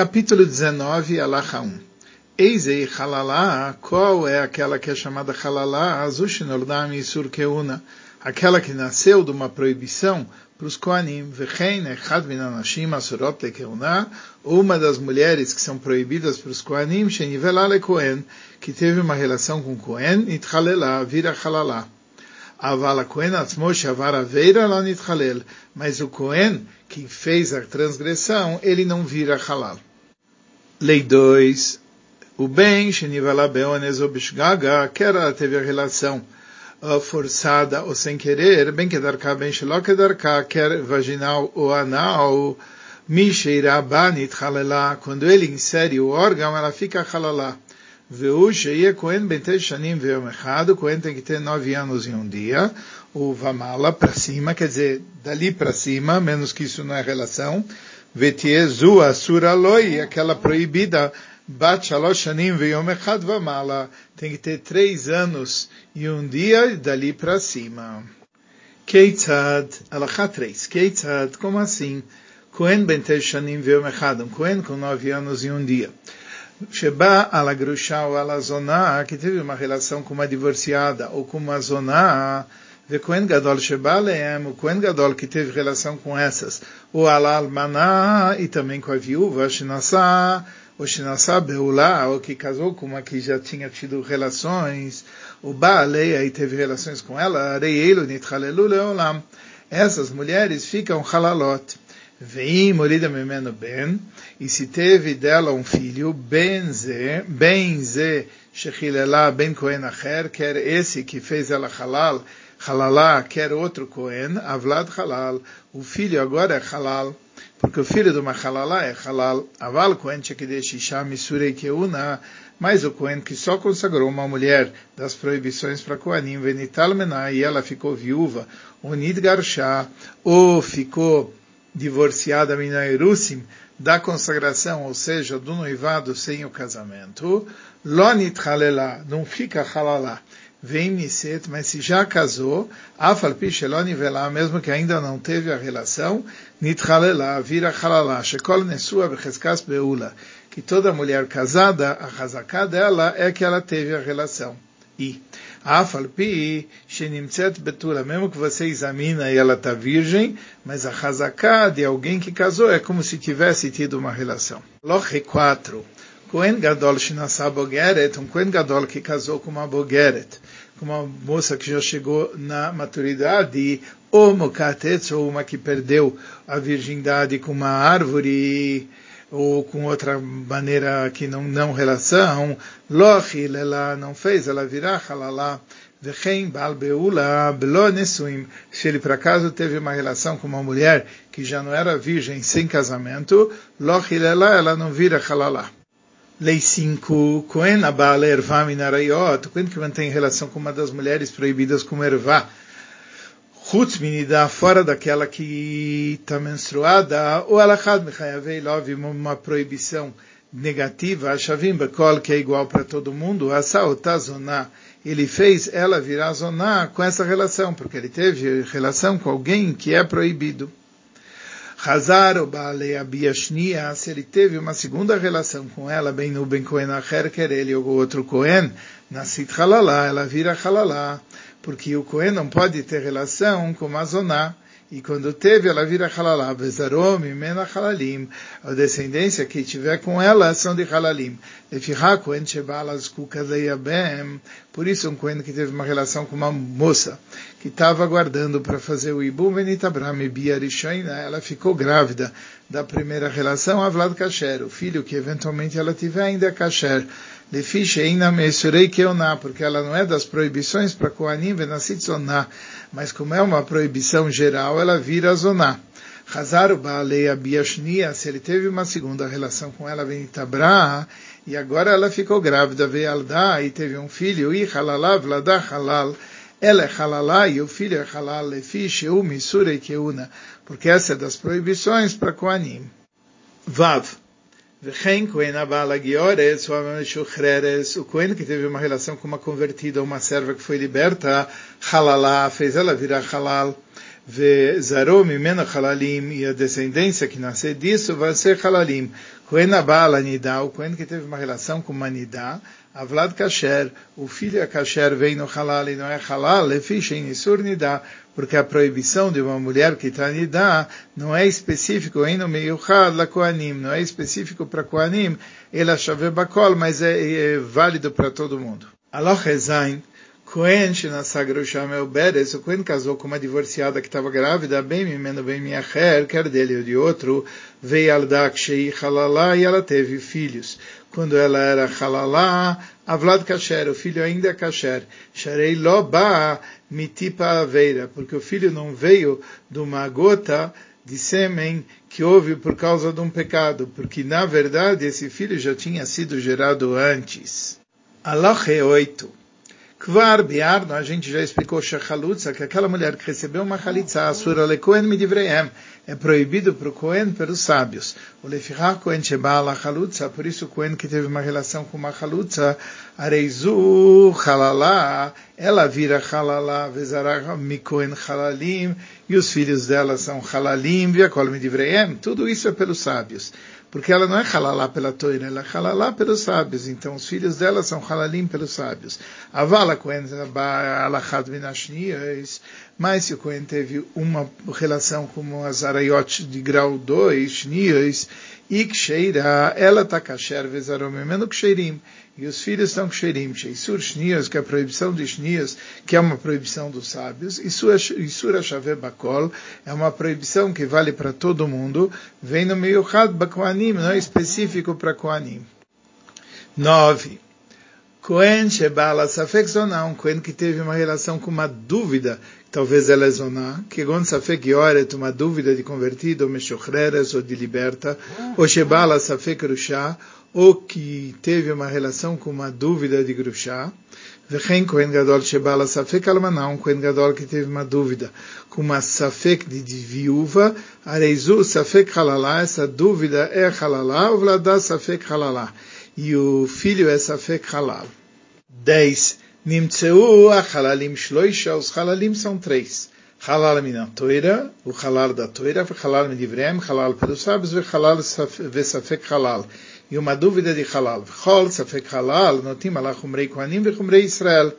Capítulo 19, Alaha 1. Eizei Halalá, qual é aquela que é chamada Halalá? Azushinordam Isur Keuna, aquela que nasceu de uma proibição para os Koanim, Vechen Echad Minanashim Asurot Lekeuna, uma das mulheres que são proibidas para os Koanim, Shenivelá Lekoen, que teve uma relação com Koen, Itchalela, vira Halalá. Avala Kohen Atzmo Shavar Aveira Lá Nitchalel, mas o Kohen que fez a transgressão, ele não vira Halal. Lei 2. O bem, Shenivala Beones Obishgaga, que ela teve a relação uh, forçada ou sem querer, bem que darká, bem que darká, quer vaginal ou anal, Misheira Banit Halalá, quando ele insere o órgão, ela fica halalá. Veu Sheia Cohen Bente Shanim Veom Echad, o Cohen tem que ter nove anos em um dia, o Vamala para cima, quer dizer, dali para cima, menos que isso não é relação, Vetiezu Asura Loi, aquela proibida, Bat Shalosh Shanim Veom Echad Vamala, tem que ter três anos e um dia, dali para cima. Keitzad, Alachá 3, Keitzad, como assim? Cohen Bente Shanim Veom Echad, um Cohen com nove anos e um dia. Sheba ala grusha ou ala zoná, que teve uma relação com uma divorciada ou com uma zoná, ve Kohen Gadol Sheba leem, o Kohen Gadol que teve relação com essas, o ala almaná, e também com a viúva, Shinasá, o Shinasá Beulá, ou que casou com uma que já tinha tido relações, o Baalei, aí teve relações com ela, Areielo Nitchalelu Leolam. Essas mulheres ficam halalot. Vem morida memeno ben, e se teve dela um filho, ben ze, ben ze, shechilela ben kohen acher, quer esse que fez ela halal, halalá, quer outro kohen, avlad halal, o filho agora é halal, porque o filho de uma halalá é halal, aval kohen shekidesh isha misurei keuna, mas o kohen que só consagrou uma mulher das proibições para kohanim, venital menai, e ela ficou viúva, unid garshá, ou ficou divorciada Minairusim da consagração, ou seja, do noivado sem o casamento, Lonit Halela, não fica halalá. Vem Niset, mas se já casou, Afal Pisheloni Velá, mesmo que ainda não teve a relação, Nitchalela, vira halalá. Shekol Nesua Becheskas Beula, que toda mulher casada, a hazaká dela é que ela teve a relação. E Afalpi, Shenimtzet Betula, mesmo que você examina e ela está virgem, mas a Hazaká de alguém que casou é como se tivesse tido uma relação. Loche 4. Kohen Gadol Shinasa Bogeret, um Kohen Gadol que casou com uma Bogeret, com uma moça que já chegou na maturidade, ou Mokatetz, ou uma que perdeu a virgindade com uma árvore, ou com outra maneira que não, não relação, lochil, ela não fez, ela virá halalá, vechem bal beula nesuim, se ele por acaso teve uma relação com uma mulher que já não era virgem sem casamento, lochil, ela, ela não vira halalá. Lei 5, Cohen abal ervá minarayot, Cohen que mantém relação com uma das mulheres proibidas como ervá, Chutz minida, fora daquela que está menstruada, ou alachad mechayavei love, uma proibição negativa, a shavim bekol, que é igual para todo mundo, a saotazoná, ele fez ela virar zoná com essa relação, porque ele teve relação com alguém que é proibido. Hazar o Baalei Abiashnia, se ele teve uma segunda relação com ela, bem no Kohen Acher, quer ele ou outro Kohen, Nasit Halalá, ela vira Halalá. Porque o Cohen não pode ter relação com a Zoná, e quando teve, ela vira halalá, bezarom, mena halalim, a descendência que tiver com ela são de halalim. Por isso, um Cohen que teve uma relação com uma moça, que estava aguardando para fazer o Ibum Benitabram Biarishaina, ela ficou grávida da primeira relação, Avlad Kasher, o filho que eventualmente ela tiver ainda é Kasher. Porque ela não é das proibições para Koanim venasit zoná, mas como é uma proibição geral, ela vira zoná. Hazaru baalei abiashnia, se ele teve uma segunda relação com ela, vem Itabra, e agora ela ficou grávida, veio Aldá, e teve um filho, e halalá, vladá halal, ela é halalá, e o filho é halal, lefi sheu misurei keuna, porque essa é das proibições para Koanim. Vav. V'chen Kohen Abala Giores, o Ameshuchreres, o Kohen que teve uma relação com uma convertida, uma serva que foi liberta, Halalá, fez ela virar Halal. Vezarom Mena Halalim, e a descendência que nasce disso vai ser Halalim. Kohen Abala Nidá, o Kohen que teve uma relação com uma Nidá, Avlad Kasher, o filho é Kasher, vem no halal e não é halal, lefiche em Isur Nidá, porque a proibição de uma mulher que está Nidá não é específico, em no Meyuchad la Koanim, não é específico para Koanim, ela chave bakol, mas é, é válido para todo mundo. Allah Ezain, Cohen Shenassagrosha o Beres, o Cohen casou com uma divorciada que estava grávida, bem mimeno bem miacher, quer dele ou de outro, veio aldak shei halalá, e ela teve filhos. Quando ela era halalá, avlad kasher, o filho ainda é kasher. Sharei loba mitipa aveira, porque o filho não veio de uma gota de sêmen que houve por causa de um pecado, porque na verdade esse filho já tinha sido gerado antes. Allah 8. Kvar Biarno, a gente já explicou Shechalutza, que aquela mulher que recebeu uma Chalitza, Asura le Kohen midivreem, é proibido para o Kohen pelos sábios. O Lefichar Kohen Shebala Chalutza, por isso o Kohen que teve uma relação com uma Chalutza, Areizu Halalá, ela vira Halalá, Vezarah Mikohen Halalim, e os filhos dela são Halalim, Viakol midivreem, tudo isso é pelos sábios porque ela não é halalá pela toira, ela é halalá pelos sábios. Então os filhos dela são halalim pelos sábios. Avala alachad minashnias, mas se o Cohen teve uma relação com as araiot de grau 2, shnias, e ela está kasher vezaromemeno ksherim e os filhos estão com Sherim, Sheisur Shnias, que é a proibição de Shnias, que é uma proibição dos sábios, e Isura Shaver Bakol, é uma proibição que vale para todo mundo, vem no meio Had Bakoanim, não é específico para Koanim. 9. Cohen Shebala Safek Zoná, um Cohen que teve uma relação com uma dúvida, talvez ela é Zoná, que Gon Safek Yoret, uma dúvida de convertido, ou Meshochreres, ou de liberta, ou Shebala Safek Rushá, ou que teve uma relação com uma dúvida de Grushá, Vechem Kohen Gadol Shebala Safek Almaná, um Kohen que teve uma dúvida com uma Safek de, de viúva, Areizu Safek Halalá, essa dúvida é Halalá, ou Vladá Safek Halalá, e o filho é Safek Halal. 10. Nimtseu Halalim Shloisha, os Halalim são três. Halal min Toira, o Halal da Toira, Halal min Divrem, Halal pelos sábios, Halal Vesafek Halal e uma dúvida de halal. Chol, safek halal, notim ala chumrei koanim ve chumrei Israel.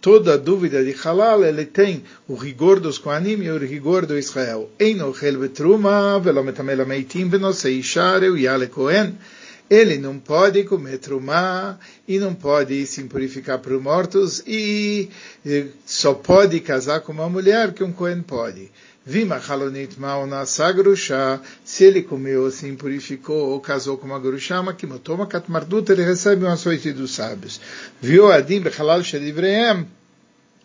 Toda dúvida de halal, ele tem o rigor dos koanim e o rigor do Israel. Ein ochel betruma, velo metamel ameitim, venosei ishare, o yale kohen. Ele não pode comer trumá e não pode se purificar para os mortos e só pode casar com uma mulher que um Cohen pode. Vima halonit maonasa grusha, se ele comeu, se impurificou ou casou com uma grusha, que motoma katmardut, ele recebe um açoite dos sábios. Viu adim bechalal shedivreem,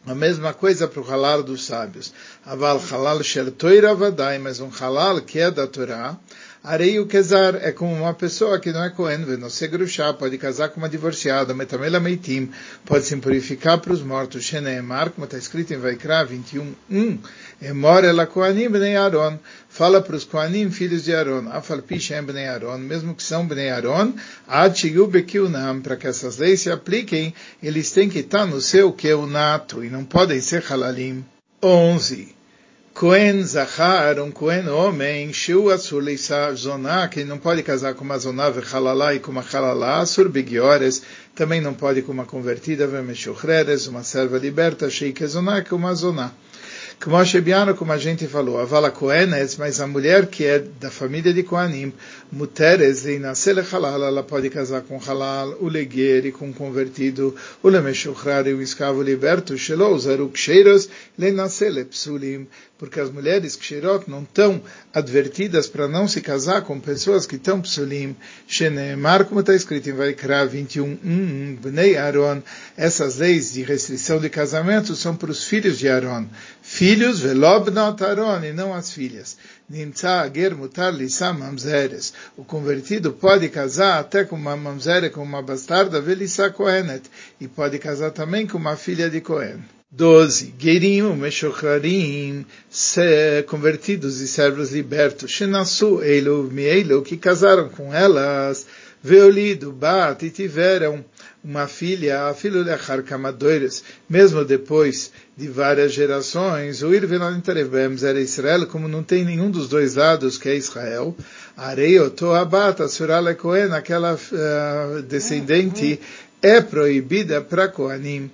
a mesma coisa para o halal dos sábios. Aval halal shel toira vadai, mas um halal que é da Torá, Arei o Kezar é como uma pessoa que não é Cohen, não se gruxá, pode casar com uma divorciada, metamela meitim, pode se purificar para os mortos, Sheneemar, como está escrito em Vaikra 21, 1, Emor ela Kohanim bnei Aaron, fala para os Kohanim, filhos de Aaron, Afal Pishem bnei Aaron, mesmo que são bnei Aaron, Ad Shigu Bekiunam, para que essas leis se apliquem, eles têm que estar no seu Keunato, e não podem ser Halalim. 11. Cohen Zahar, um Cohen homem, Shiu Asur Zoná, que não pode casar com uma Zoná Vechalalá e com uma Halalá, Asur Bigiores, também não pode com uma convertida Vemeshuchreres, uma serva liberta, Sheik Zoná, que uma Zoná. Como a gente falou, a vala Kohenes, mas a mulher que é da família de Kohanim, Muteres, e nascer halal, ela pode casar com halal, o leguer com convertido, o lemeshuchrar e o escravo liberto, ksheiros, le nascer psulim, porque as mulheres kshirot não estão advertidas para não se casar com pessoas que estão psulim, shenemar, como está escrito em Vaikra 21, um, Bnei Aaron, essas leis de restrição de casamento são para os filhos de Aaron, filhos velobnot Aaron, e não as filhas. Nimtza ager mutar mamzeres. O convertido pode casar até com uma mamzere, com uma bastarda, velissa kohenet, e pode casar também com uma filha de Cohen. 12. Gerim, Meshocharim, convertidos e servos libertos, Shenasu, Eilu, Mieilu, que casaram com elas, Veolido, Bat, e tiveram uma filha, filho lechar kamadoires, mesmo depois de várias gerações, o Irvelantarebem era Israel, como não tem nenhum dos dois lados que é Israel, Areioto Abata Surale Cohen, aquela uh, descendente, é proibida para Kohanim.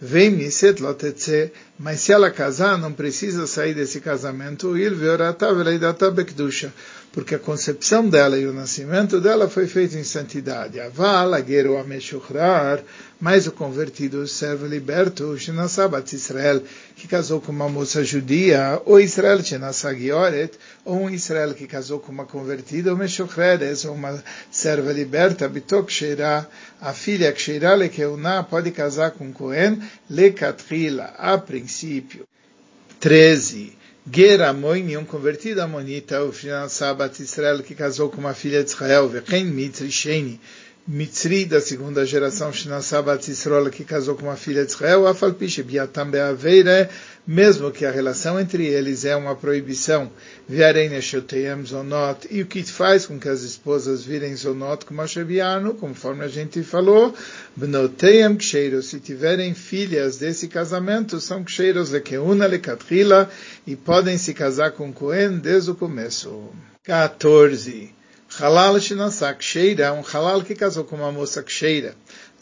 Vem Miset Lotetze, mas se ela casar, não precisa sair desse casamento, Il Veorata Veleidata Bekdusha porque a concepção dela e o nascimento dela foi feito em santidade. Aval, agueiro ameshuchrar, mas o convertido, o servo liberto, Shinasabat Israel, que casou com uma moça judia, ou Israel Shinasagioret, ou um Israel que casou com uma convertida, ou Meshuchreres, ou uma serva liberta, Bitok Sheirah, a filha Ksheirah Lekeuná, pode casar com Cohen, Lekatrila, a princípio. 13. Geramoini, um convertido amonita, o Sabat Israel, que casou com uma filha de Israel, Vechen Mitri Sheni, Mitzri da segunda geração, Shinasabat Israel, que casou com uma filha de Israel, Afalpiche Biatam Beaveire, mesmo que a relação entre eles é uma proibição, Viarei Neshoteyem Zonot, e o que faz com que as esposas virem Zonot, como a Sheviano, conforme a gente falou, Bnoteyem Ksheiros, se tiverem filhas desse casamento, são Ksheiros Lekeuna Lekatrila, e podem se casar com Cohen desde o começo. 14. Halal Shinasak Sheira, um halal que casou com uma moça ksheira.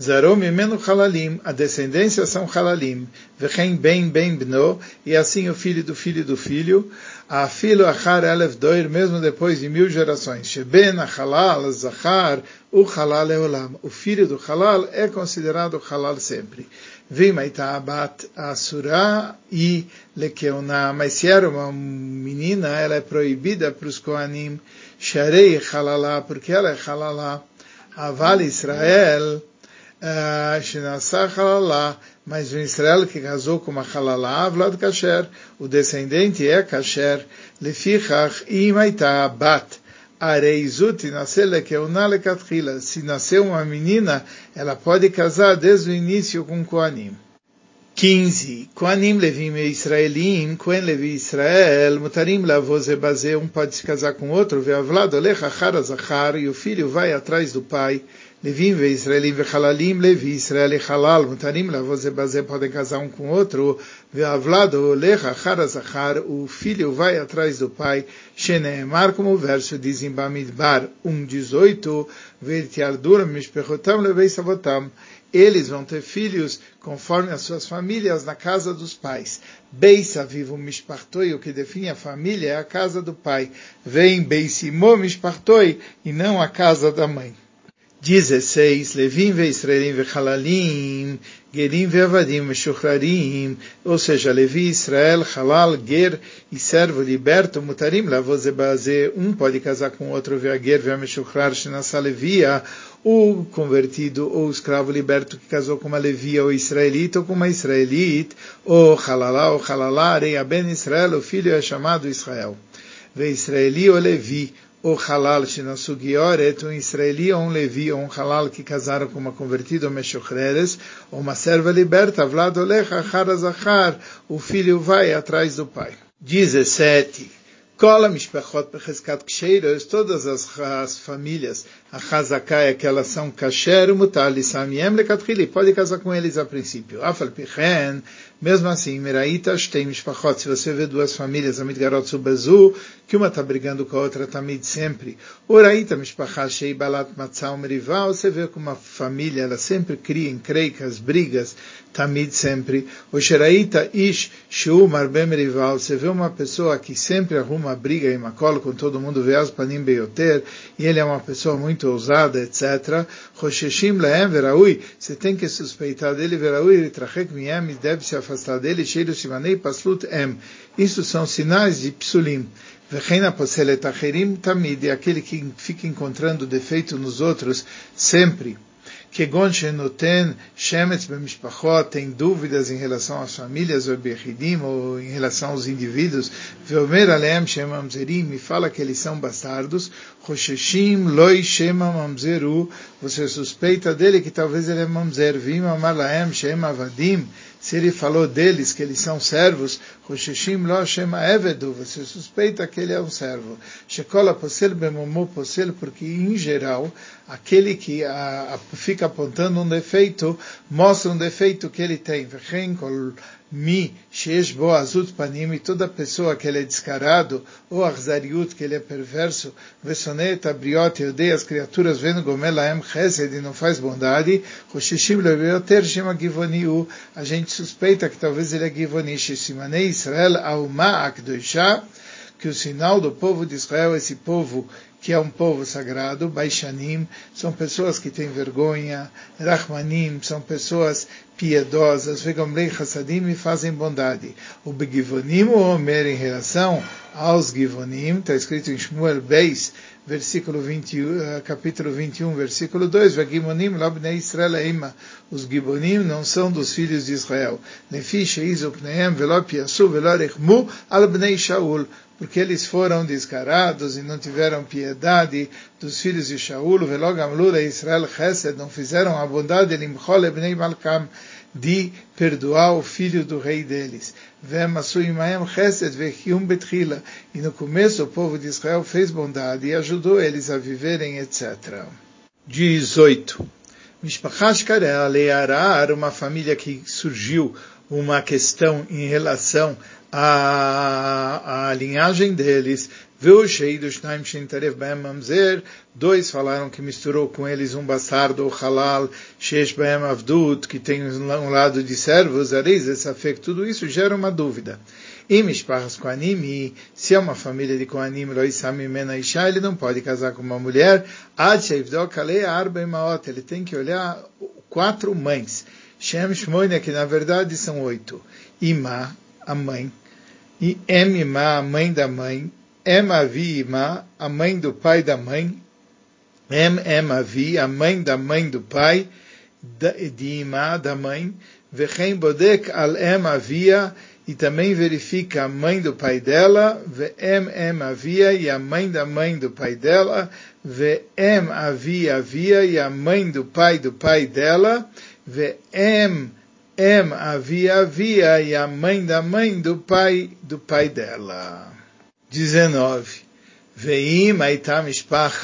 Zarou mimeno halalim, a descendência são halalim. Vechem ben ben bno, e assim o filho do filho do filho. A filho achar elef doir, mesmo depois de mil gerações. Sheben halal zachar, o halal eolam. O filho do halal é considerado halal sempre. Vimaita abat asura e lekeona. Mas se era uma menina, ela é proibida para os koanim. Sharei Halalá, porque ela é Halalá. Aval Israel, Shinasá Halalá, mas o Israel que casou com uma Halalá, Vlad Kasher, o descendente é Kasher, Lefichach Imaita Bat. Areizut nasceu lekeuna lekatchila. Se nasceu uma menina, ela pode casar desde o início com Koanim. 15. Koanim Levim e Israelim, Kohen Levi Israel, Mutarim Lavoze Baze, um pode se casar com outro, Veavlad Olecha Harazachar, e o filho vai atrás do pai, Levim ve Israelim ve Halalim, Levi Israel e Halal, Mutarim Lavoze Baze, podem casar um com outro, Veavlad Olecha Harazachar, o filho vai atrás do pai, Sheneemar, como o verso diz em Bamidbar 1.18, Vertiardur Mishpechotam Levei Savotam, eles vão ter filhos conforme as suas famílias na casa dos pais. Beisa vivo mishpartoi, o que define a família é a casa do pai. Vem beisimo mishpartoi, e não a casa da mãe. 16. Levim ve Israelim ve Halalim, Gerim ve Avadim Meshuchrarim, ou seja, Levi, Israel, Halal, Ger e servo liberto, Mutarim Lavozebaze, um pode casar com outro, ve Ger ve Meshuchrar, Shenasa Levia, o convertido ou escravo liberto que casou com uma levia ou israelita ou com uma israelita, ou Halalá ou Halalá, Areia Ben Israel, o filho é chamado Israel. Ve Israeli ou Levi, o halal shinasugioret, um israeli ou um levi ou um halal que casaram com uma convertida ou meshuchreres, ou uma serva liberta, vlad olecha achar o filho vai atrás do pai. 17. Kola mishpachot becheskat ksheiros, todas as, as famílias, a chazaká é que elas são kasher, mutar, lissamiem, lekatrili, pode casar com eles a princípio. Afal pichen, mesmo assim, Miraita tem Mishpachot, se você vê duas famílias, Amit Garot Subazu, que uma está brigando com a outra Tamid sempre. Oraita Mishpachat Shei Balat Matzah Merival, você vê que uma família, ela sempre cria encreicas, brigas, Tamid sempre. O Sheraita Ish Shu Marbem Merival, você vê uma pessoa que sempre arruma briga e macola com todo mundo, vê as panim beyoter, e ele é uma pessoa muito ousada, etc. Rosheshim Lehem Veraui, você tem que suspeitar dele, Veraui, Ritrachek Miyem, deve se afastar dele, cheiro simanei paslut em. Isso são sinais de psulim. Vechena poselet acherim tamid, é aquele que fica encontrando defeito nos outros sempre. Kegon shenoten shemetz bemishpachot, tem dúvidas em relação às famílias, ou bechidim, ou em relação aos indivíduos. Veomer alem shema mamzerim, e fala que eles são bastardos. Rosheshim loi shema mamzeru, você suspeita dele que talvez ele é mamzer. Vim amar laem shema se ele falou deles que eles são servos, Roshishim lo shema evedu, você suspeita que ele é um servo. Shekola posel bemomo posel, porque em geral, aquele que a, a, fica apontando um defeito, mostra um defeito que ele tem. Mi, Shesh Bo Azut Panim, e toda pessoa que ele é descarado, ou Arzariut, que ele é perverso, Vesonet Abriot, e odeia as criaturas, vendo Gomelaem Chesed, e não faz bondade, Roshishim Leveoter Shema Givoniu, a gente suspeita que talvez ele é Givoni, Shesimanei Israel Auma Akdoisha, que o sinal do povo de Israel, esse povo que é um povo sagrado, Baishanim, são pessoas que têm vergonha, Rahmanim, são pessoas piedosas, Vegomlei Hassadim e fazem bondade. O Begivonim, o Omer, em relação aos Givonim, está escrito em Shmuel Beis, versículo 21, eh, capítulo 21, versículo 2, Vegimonim labnei Israel eima. Os Givonim não são dos filhos de Israel. Nefi sheizu pneem velo piasu velo rechmu al bnei Shaul porque eles foram descarados e não tiveram piedade dos filhos de Shaul, velogamlura Israel Chesed, não fizeram a bondade limchol ebnei malkam, de perdoar o filho do rei deles. E no começo o povo de Israel fez bondade e ajudou eles a viverem, etc. 18. Mishpachash Karel uma família que surgiu uma questão em relação à, à linhagem deles. Dois falaram que misturou com eles um bastardo, o halal, avdut, que tem um lado de servos, areis, tudo isso gera uma dúvida. Se é uma família de koanim, ele não pode casar com uma mulher, ele tem que olhar quatro mães. Shem Shmoina, que na verdade são oito. Ima, a mãe. E Em Ima, a mãe da mãe. Em Avi Ima, a mãe do pai da mãe. Em Em Avi, a mãe da mãe do pai. De Ima, da mãe. Vechem Bodek al Em Avia, e também verifica a mãe do pai dela, Ve'em Em Avia, e a mãe da mãe do pai dela, Ve'em Avi Avia, e a mãe do pai do pai dela, Ve'em Em havia havia e a mãe da mãe do pai do pai dela. 19. Veim aitam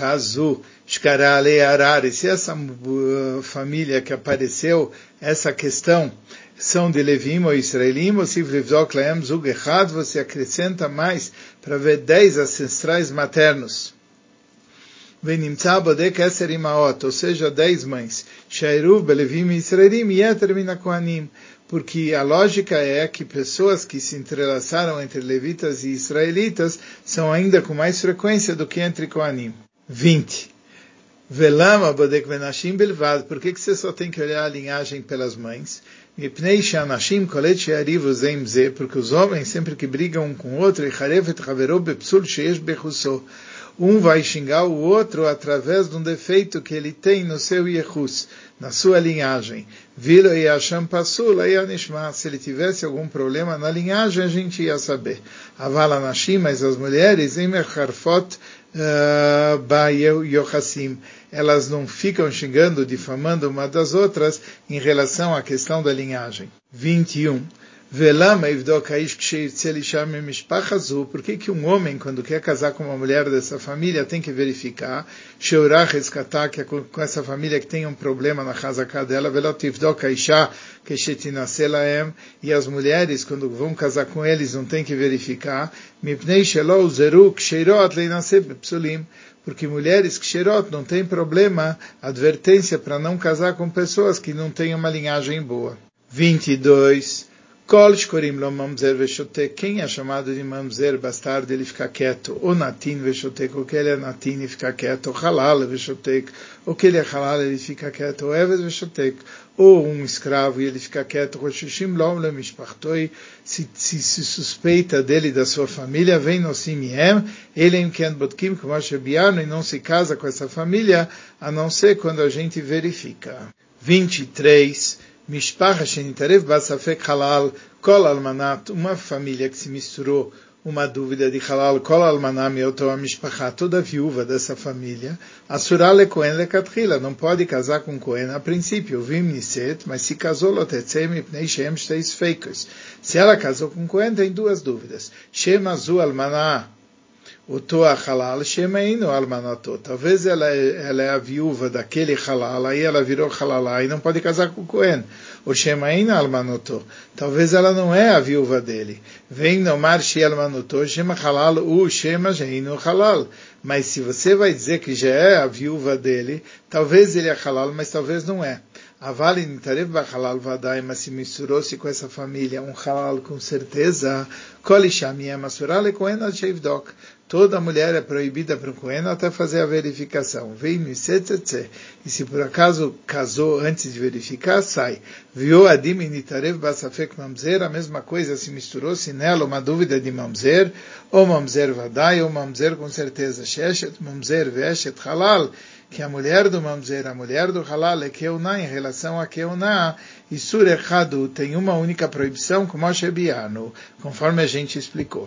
azu shkara arar. Se essa uh, família que apareceu, essa questão, são de Levim ou Israelim, ou se Vrivzok Laem Zug Echad, você acrescenta mais para ver dez ancestrais maternos. Venimtza Bodek Eser Imaot, ou seja, dez mães. Shairuv Belevim Israelim Yeter Minakoanim. Porque a lógica é que pessoas que se entrelaçaram entre levitas e israelitas são ainda com mais frequência do que entre Koanim. 20. Velama Bodek Venashim Belvad. Por que, que você só tem que olhar a linhagem pelas mães? Shanashim. Porque os homens, sempre que brigam um com o outro, um vai xingar o outro através de um defeito que ele tem no seu Yehus, na sua linhagem. Vilo e Hashem Pasul, Anishma. Se ele tivesse algum problema na linhagem, a gente ia saber. Avala Nashim, mas as mulheres, Emerharfot uh, Ba Yochassim, elas não ficam xingando, difamando uma das outras em relação à questão da linhagem. 21. Velama por que que um homem, quando quer casar com uma mulher dessa família, tem que verificar, que é com essa família que tem um problema na casa dela, e as mulheres, quando vão casar com eles, não tem que verificar, porque mulheres que xerot não tem problema, advertência para não casar com pessoas que não têm uma linhagem boa. 22. Kol shkorim lo mamzer veshotek. Quem é chamado de mamzer, bastardo, ele fica quieto. O natin veshotek, ou que ele é natin e fica quieto. O halal veshotek, ou que ele é halal ele fica quieto. O evet veshotek, ou um escravo ele fica quieto. Roshishim lom le mishpachtoi, se se suspeita dele da sua família, vem no simiem, ele em ken botkim kumashebiano, e não se casa com essa família, a não ser quando a gente verifica. 23. Mishpacha Shenitarev Basafek Halal Kol Almanat, uma família que se misturou uma dúvida de halal kol almanam yoto mishpacha, toda viúva dessa família, asura le kohen lekatrila, não pode casar com kohen a princípio, vim niset, mas se casou lotetzem ipnei shem shteis feikos. Se ela casou com kohen, tem duas dúvidas. Shem azu almanah, o toa halal shemeino almanato. Talvez ela, ela é a viúva daquele halal, aí ela virou halal e não pode casar com o Cohen. O shemeino almanoto. Talvez ela não é a viúva dele. Vem nomar she almanoto, shema halal, u shema sheino halal. Mas se você vai dizer que já é a viúva dele, talvez ele é halal, mas talvez não é. Avali nitarev halal vadai, mas se misturou-se com essa família um halal com certeza. Toda mulher é proibida para o Cohen até fazer a verificação. Vem E se por acaso casou antes de verificar, sai. Viu Adim Nitarev Basafek Mamzer, a mesma coisa se misturou-se nela uma dúvida de Mamzer, ou Mamzer Vadai, ou Mamzer com certeza. Sheshet Mamzer Veshet Halal que a mulher do mamzer, a mulher do halal, é keuná em relação a keuná, e surechadu tem uma única proibição, como a conforme a gente explicou.